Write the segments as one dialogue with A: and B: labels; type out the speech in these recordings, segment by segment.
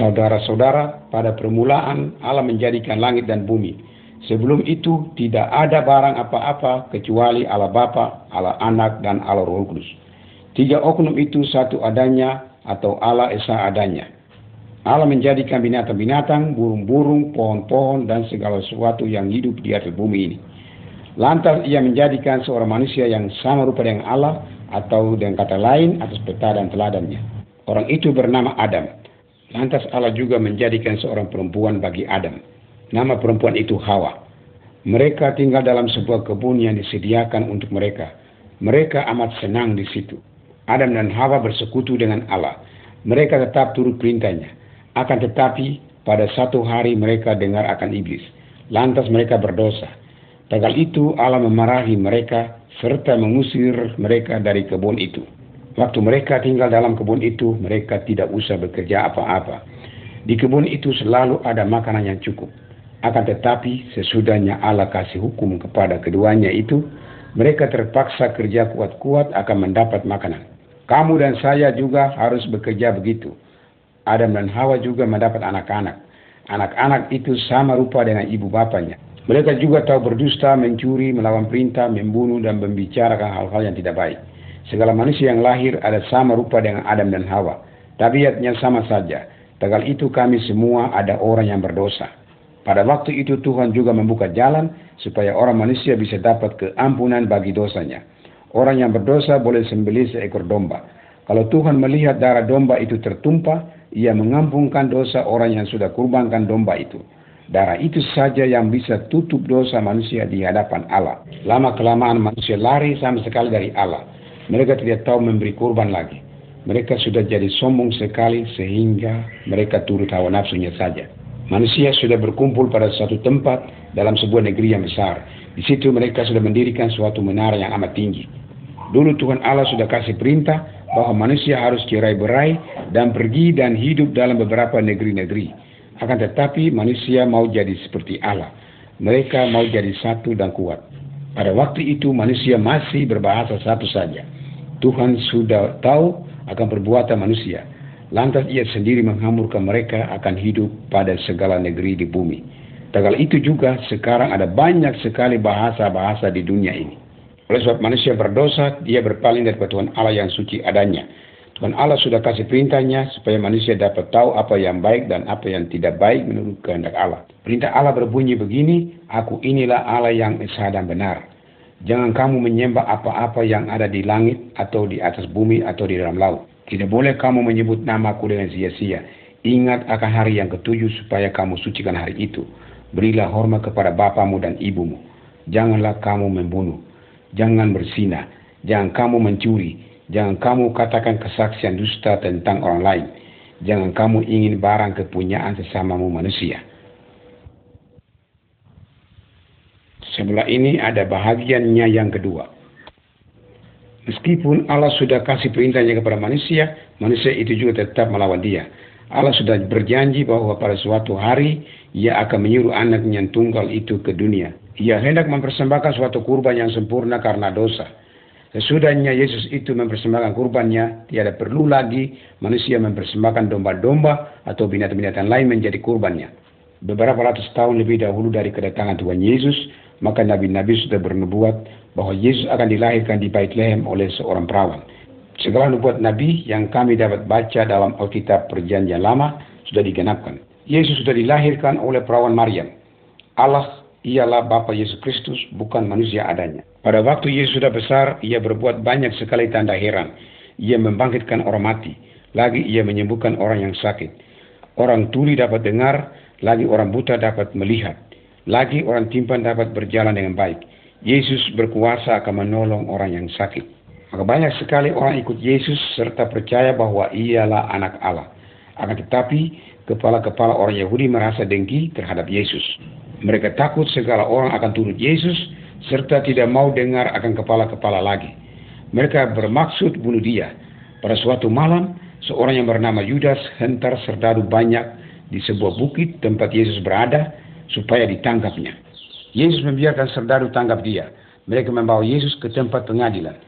A: Saudara-saudara, pada permulaan Allah menjadikan langit dan bumi. Sebelum itu tidak ada barang apa-apa kecuali Allah Bapa, Allah Anak, dan Allah Roh Kudus. Tiga oknum itu satu adanya atau Allah Esa adanya. Allah menjadikan binatang-binatang, burung-burung, pohon-pohon, dan segala sesuatu yang hidup di atas bumi ini. Lantas ia menjadikan seorang manusia yang sama rupa dengan Allah atau dengan kata lain atas peta dan teladannya. Orang itu bernama Adam. Lantas Allah juga menjadikan seorang perempuan bagi Adam. Nama perempuan itu Hawa. Mereka tinggal dalam sebuah kebun yang disediakan untuk mereka. Mereka amat senang di situ. Adam dan Hawa bersekutu dengan Allah. Mereka tetap turut perintahnya. Akan tetapi pada satu hari mereka dengar akan iblis. Lantas mereka berdosa. Tegal itu Allah memarahi mereka serta mengusir mereka dari kebun itu. Waktu mereka tinggal dalam kebun itu, mereka tidak usah bekerja apa-apa. Di kebun itu selalu ada makanan yang cukup. Akan tetapi, sesudahnya Allah kasih hukum kepada keduanya itu, mereka terpaksa kerja kuat-kuat akan mendapat makanan. Kamu dan saya juga harus bekerja begitu. Adam dan Hawa juga mendapat anak-anak. Anak-anak itu sama rupa dengan ibu bapaknya. Mereka juga tahu berdusta, mencuri, melawan perintah, membunuh, dan membicarakan hal-hal yang tidak baik. Segala manusia yang lahir ada sama rupa dengan Adam dan Hawa. Tabiatnya sama saja. Tegal itu kami semua ada orang yang berdosa. Pada waktu itu Tuhan juga membuka jalan supaya orang manusia bisa dapat keampunan bagi dosanya. Orang yang berdosa boleh sembelih seekor domba. Kalau Tuhan melihat darah domba itu tertumpah, ia mengampunkan dosa orang yang sudah kurbankan domba itu. Darah itu saja yang bisa tutup dosa manusia di hadapan Allah. Lama kelamaan manusia lari sama sekali dari Allah. Mereka tidak tahu memberi kurban lagi. Mereka sudah jadi sombong sekali sehingga mereka turut hawa nafsunya saja. Manusia sudah berkumpul pada suatu tempat dalam sebuah negeri yang besar. Di situ mereka sudah mendirikan suatu menara yang amat tinggi. Dulu Tuhan Allah sudah kasih perintah bahwa manusia harus cerai berai dan pergi dan hidup dalam beberapa negeri-negeri. Akan tetapi manusia mau jadi seperti Allah. Mereka mau jadi satu dan kuat. Pada waktu itu manusia masih berbahasa satu saja. Tuhan sudah tahu akan perbuatan manusia. Lantas ia sendiri menghamurkan mereka akan hidup pada segala negeri di bumi. Tegal itu juga sekarang ada banyak sekali bahasa-bahasa di dunia ini. Oleh sebab manusia berdosa, dia berpaling dari Tuhan Allah yang suci adanya. Tuhan Allah sudah kasih perintahnya supaya manusia dapat tahu apa yang baik dan apa yang tidak baik menurut kehendak Allah. Perintah Allah berbunyi begini, Aku inilah Allah yang esa dan benar. Jangan kamu menyembah apa-apa yang ada di langit atau di atas bumi atau di dalam laut. Tidak boleh kamu menyebut namaku dengan sia-sia. Ingat akan hari yang ketujuh supaya kamu sucikan hari itu. Berilah hormat kepada bapamu dan ibumu. Janganlah kamu membunuh. Jangan bersina. Jangan kamu mencuri. Jangan kamu katakan kesaksian dusta tentang orang lain. Jangan kamu ingin barang kepunyaan sesamamu manusia. Sebelah ini ada bahagiannya yang kedua. Meskipun Allah sudah kasih perintahnya kepada manusia, manusia itu juga tetap melawan dia. Allah sudah berjanji bahwa pada suatu hari ia akan menyuruh anaknya yang tunggal itu ke dunia. Ia hendak mempersembahkan suatu kurban yang sempurna karena dosa. Sesudahnya Yesus itu mempersembahkan kurbannya, tiada perlu lagi manusia mempersembahkan domba-domba atau binatang-binatang lain menjadi kurbannya. Beberapa ratus tahun lebih dahulu dari kedatangan Tuhan Yesus, maka nabi-nabi sudah bernubuat bahwa Yesus akan dilahirkan di Bethlehem oleh seorang perawan. Segala nubuat nabi yang kami dapat baca dalam Alkitab Perjanjian Lama sudah digenapkan. Yesus sudah dilahirkan oleh perawan Maryam. Allah ialah Bapa Yesus Kristus, bukan manusia adanya. Pada waktu Yesus sudah besar, ia berbuat banyak sekali tanda heran. Ia membangkitkan orang mati, lagi ia menyembuhkan orang yang sakit. Orang tuli dapat dengar, lagi orang buta dapat melihat. Lagi orang timpan dapat berjalan dengan baik. Yesus berkuasa akan menolong orang yang sakit. Maka banyak sekali orang ikut Yesus serta percaya bahwa ialah anak Allah. Akan tetapi, kepala-kepala orang Yahudi merasa dengki terhadap Yesus. Mereka takut segala orang akan turut Yesus serta tidak mau dengar akan kepala-kepala lagi. Mereka bermaksud bunuh dia. Pada suatu malam, seorang yang bernama Yudas hentar serdadu banyak di sebuah bukit tempat Yesus berada supaya ditangkapnya. Yesus membiarkan serdadu tangkap dia. Mereka membawa Yesus ke tempat pengadilan.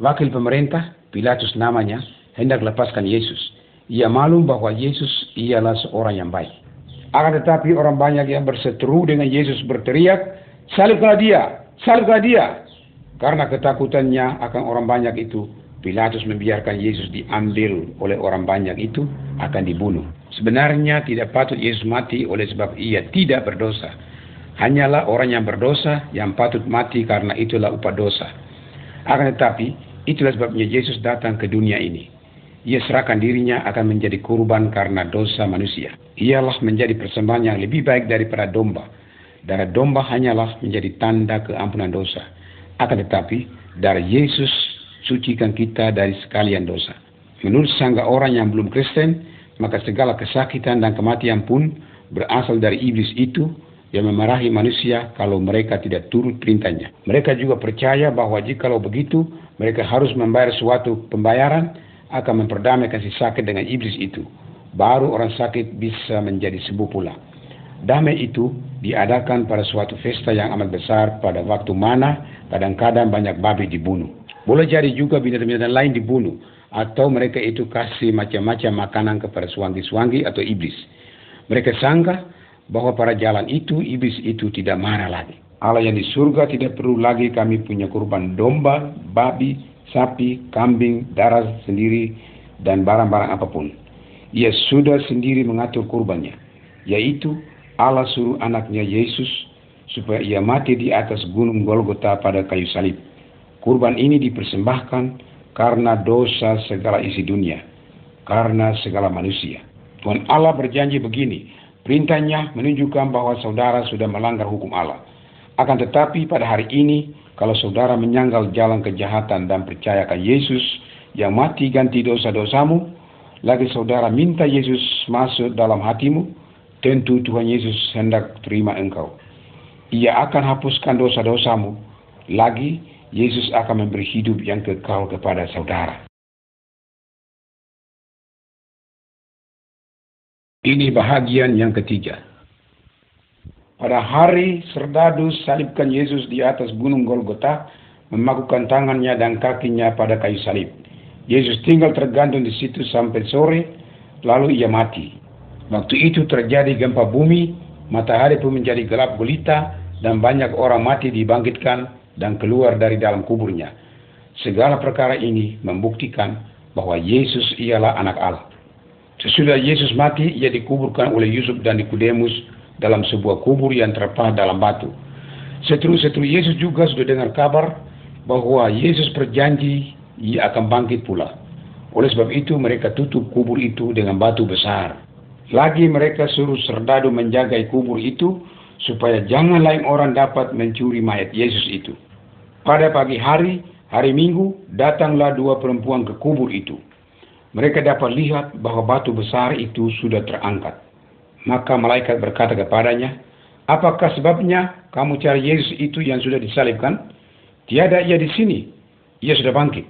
A: Wakil pemerintah, Pilatus namanya, hendak lepaskan Yesus. Ia malum bahwa Yesus ialah seorang yang baik. Akan tetapi orang banyak yang berseteru dengan Yesus berteriak, salibkanlah dia, salibkanlah dia. Karena ketakutannya akan orang banyak itu, Pilatus membiarkan Yesus diambil oleh orang banyak itu akan dibunuh. Sebenarnya tidak patut Yesus mati oleh sebab ia tidak berdosa. Hanyalah orang yang berdosa yang patut mati karena itulah upah dosa. Akan tetapi, itulah sebabnya Yesus datang ke dunia ini ia serahkan dirinya akan menjadi kurban karena dosa manusia. Ialah menjadi persembahan yang lebih baik daripada domba. Darah domba hanyalah menjadi tanda keampunan dosa. Akan tetapi, darah Yesus sucikan kita dari sekalian dosa. Menurut sangga orang yang belum Kristen, maka segala kesakitan dan kematian pun berasal dari iblis itu yang memarahi manusia kalau mereka tidak turut perintahnya. Mereka juga percaya bahwa jikalau begitu, mereka harus membayar suatu pembayaran akan memperdamaikan si sakit dengan iblis itu. Baru orang sakit bisa menjadi sembuh pula. Damai itu diadakan pada suatu pesta yang amat besar pada waktu mana kadang-kadang banyak babi dibunuh. Boleh jadi juga binatang-binatang lain dibunuh atau mereka itu kasih macam-macam makanan kepada suanggi-suanggi atau iblis. Mereka sangka bahwa pada jalan itu iblis itu tidak marah lagi. Allah yang di surga tidak perlu lagi kami punya kurban domba, babi, sapi, kambing, darah sendiri, dan barang-barang apa pun. Ia sudah sendiri mengatur kurbannya, yaitu Allah suruh anaknya Yesus supaya ia mati di atas gunung Golgota pada kayu salib. Kurban ini dipersembahkan karena dosa segala isi dunia, karena segala manusia. Tuhan Allah berjanji begini, perintahnya menunjukkan bahwa saudara sudah melanggar hukum Allah. Akan tetapi pada hari ini kalau saudara menyanggal jalan kejahatan dan percayakan Yesus yang mati ganti dosa-dosamu, lagi saudara minta Yesus masuk dalam hatimu, tentu Tuhan Yesus hendak terima engkau. Ia akan hapuskan dosa-dosamu, lagi Yesus akan memberi hidup yang kekal kepada saudara. Ini bahagian yang ketiga. Pada hari serdadu salibkan Yesus di atas gunung Golgota, memakukan tangannya dan kakinya pada kayu salib. Yesus tinggal tergantung di situ sampai sore, lalu ia mati. Waktu itu terjadi gempa bumi, matahari pun menjadi gelap gulita, dan banyak orang mati dibangkitkan dan keluar dari dalam kuburnya. Segala perkara ini membuktikan bahwa Yesus ialah anak Allah. Sesudah Yesus mati, ia dikuburkan oleh Yusuf dan Nikodemus dalam sebuah kubur yang terpahat dalam batu. Seteru-seteru Yesus juga sudah dengar kabar bahwa Yesus berjanji ia akan bangkit pula. Oleh sebab itu mereka tutup kubur itu dengan batu besar. Lagi mereka suruh serdadu menjaga kubur itu supaya jangan lain orang dapat mencuri mayat Yesus itu. Pada pagi hari, hari Minggu, datanglah dua perempuan ke kubur itu. Mereka dapat lihat bahwa batu besar itu sudah terangkat. Maka malaikat berkata kepadanya, Apakah sebabnya kamu cari Yesus itu yang sudah disalibkan? Tiada ia di sini. Ia sudah bangkit.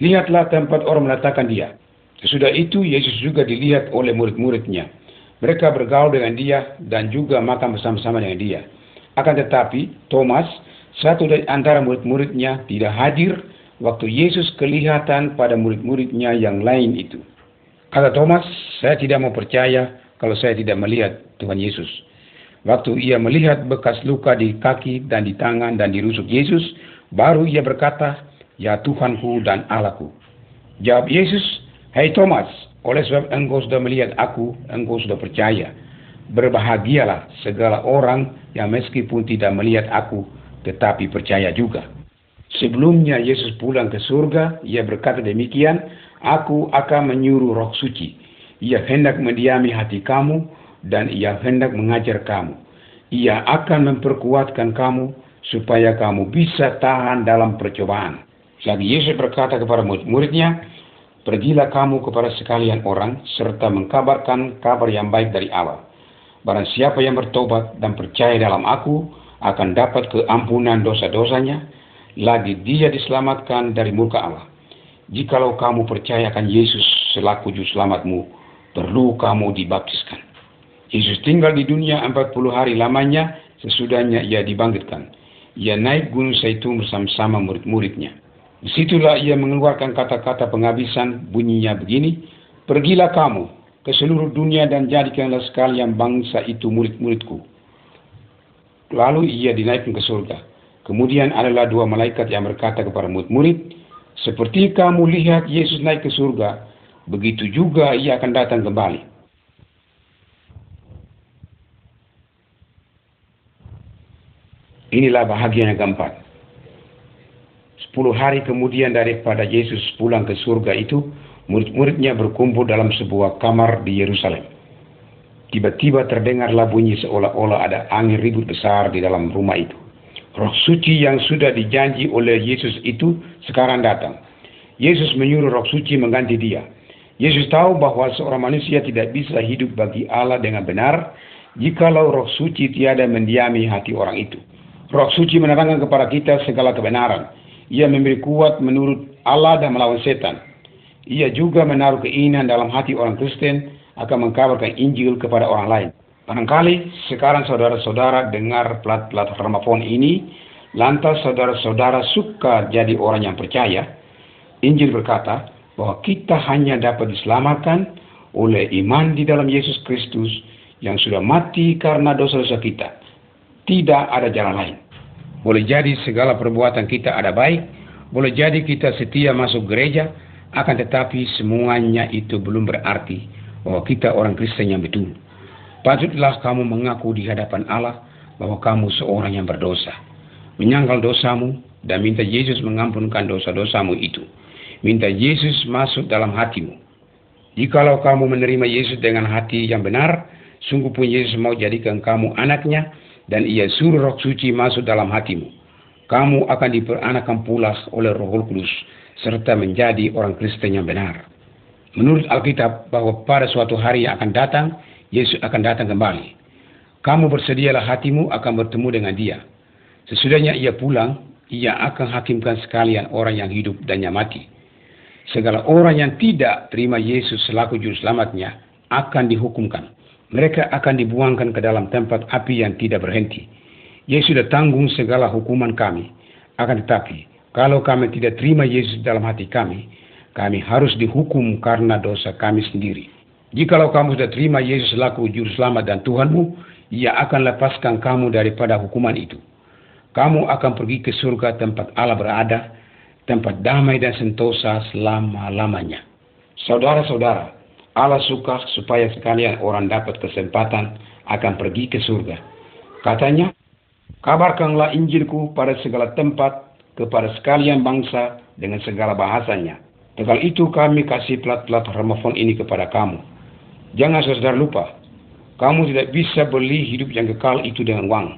A: Lihatlah tempat orang meletakkan dia. Sesudah itu Yesus juga dilihat oleh murid-muridnya. Mereka bergaul dengan dia dan juga makan bersama-sama dengan dia. Akan tetapi Thomas, satu dari antara murid-muridnya tidak hadir waktu Yesus kelihatan pada murid-muridnya yang lain itu. Kata Thomas, saya tidak mau percaya kalau saya tidak melihat Tuhan Yesus. Waktu ia melihat bekas luka di kaki dan di tangan dan di rusuk Yesus, baru ia berkata, Ya Tuhanku dan Allahku. Jawab Yesus, Hai Thomas, oleh sebab engkau sudah melihat aku, engkau sudah percaya. Berbahagialah segala orang yang meskipun tidak melihat aku, tetapi percaya juga. Sebelumnya Yesus pulang ke surga, ia berkata demikian, Aku akan menyuruh roh suci ia hendak mendiami hati kamu dan ia hendak mengajar kamu. Ia akan memperkuatkan kamu supaya kamu bisa tahan dalam percobaan. Lagi Yesus berkata kepada murid-muridnya, Pergilah kamu kepada sekalian orang serta mengkabarkan kabar yang baik dari Allah. Barang siapa yang bertobat dan percaya dalam aku akan dapat keampunan dosa-dosanya, lagi dia diselamatkan dari murka Allah. Jikalau kamu percayakan Yesus selaku juru selamatmu, perlu kamu dibaptiskan. Yesus tinggal di dunia 40 hari lamanya sesudahnya ia dibangkitkan. Ia naik gunung Saitun bersama-sama murid-muridnya. Di situlah ia mengeluarkan kata-kata penghabisan bunyinya begini, Pergilah kamu ke seluruh dunia dan jadikanlah sekalian bangsa itu murid-muridku. Lalu ia dinaikkan ke surga. Kemudian adalah dua malaikat yang berkata kepada murid-murid, seperti kamu lihat Yesus naik ke surga, begitu juga ia akan datang kembali. Inilah bahagia yang keempat. Sepuluh hari kemudian daripada Yesus pulang ke surga itu, murid-muridnya berkumpul dalam sebuah kamar di Yerusalem. Tiba-tiba terdengarlah bunyi seolah-olah ada angin ribut besar di dalam rumah itu. Roh suci yang sudah dijanji oleh Yesus itu sekarang datang. Yesus menyuruh roh suci mengganti dia. Yesus tahu bahwa seorang manusia tidak bisa hidup bagi Allah dengan benar jikalau roh suci tiada mendiami hati orang itu. Roh suci menerangkan kepada kita segala kebenaran. Ia memberi kuat menurut Allah dan melawan setan. Ia juga menaruh keinginan dalam hati orang Kristen akan mengkabarkan Injil kepada orang lain. Barangkali sekarang saudara-saudara dengar plat-plat harmafon ini, lantas saudara-saudara suka jadi orang yang percaya. Injil berkata bahwa kita hanya dapat diselamatkan oleh iman di dalam Yesus Kristus yang sudah mati karena dosa-dosa kita. Tidak ada jalan lain. Boleh jadi segala perbuatan kita ada baik, boleh jadi kita setia masuk gereja, akan tetapi semuanya itu belum berarti bahwa kita orang Kristen yang betul. Patutlah kamu mengaku di hadapan Allah bahwa kamu seorang yang berdosa. Menyangkal dosamu dan minta Yesus mengampunkan dosa-dosamu itu. Minta Yesus masuk dalam hatimu. Jikalau kamu menerima Yesus dengan hati yang benar, sungguh pun Yesus mau jadikan kamu anaknya, dan ia suruh roh suci masuk dalam hatimu. Kamu akan diperanakan pula oleh roh kudus, serta menjadi orang Kristen yang benar. Menurut Alkitab bahwa pada suatu hari yang akan datang, Yesus akan datang kembali. Kamu bersedialah hatimu akan bertemu dengan dia. Sesudahnya ia pulang, ia akan hakimkan sekalian orang yang hidup dan yang mati. Segala orang yang tidak terima Yesus selaku juru selamatnya akan dihukumkan mereka akan dibuangkan ke dalam tempat api yang tidak berhenti. Yesus sudah tanggung segala hukuman kami. Akan tetapi, kalau kami tidak terima Yesus dalam hati kami, kami harus dihukum karena dosa kami sendiri. Jikalau kamu sudah terima Yesus selaku juru selamat dan Tuhanmu, ia akan lepaskan kamu daripada hukuman itu. Kamu akan pergi ke surga tempat Allah berada, tempat damai dan sentosa selama-lamanya. Saudara-saudara, Allah suka supaya sekalian orang dapat kesempatan akan pergi ke surga. Katanya, kabarkanlah Injilku pada segala tempat kepada sekalian bangsa dengan segala bahasanya. Tegal itu kami kasih plat-plat harmofon ini kepada kamu. Jangan saudara lupa, kamu tidak bisa beli hidup yang kekal itu dengan uang.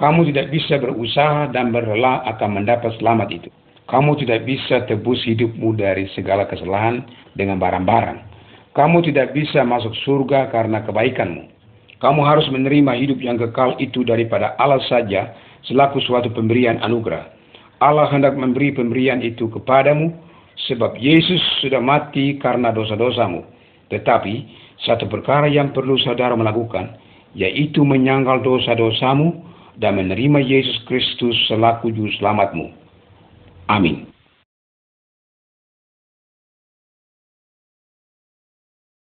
A: Kamu tidak bisa berusaha dan berrela akan mendapat selamat itu. Kamu tidak bisa tebus hidupmu dari segala kesalahan dengan barang-barang. Kamu tidak bisa masuk surga karena kebaikanmu. Kamu harus menerima hidup yang kekal itu daripada Allah saja selaku suatu pemberian anugerah. Allah hendak memberi pemberian itu kepadamu sebab Yesus sudah mati karena dosa-dosamu. Tetapi satu perkara yang perlu saudara melakukan yaitu menyangkal dosa-dosamu dan menerima Yesus Kristus selaku juru selamatmu. Amén.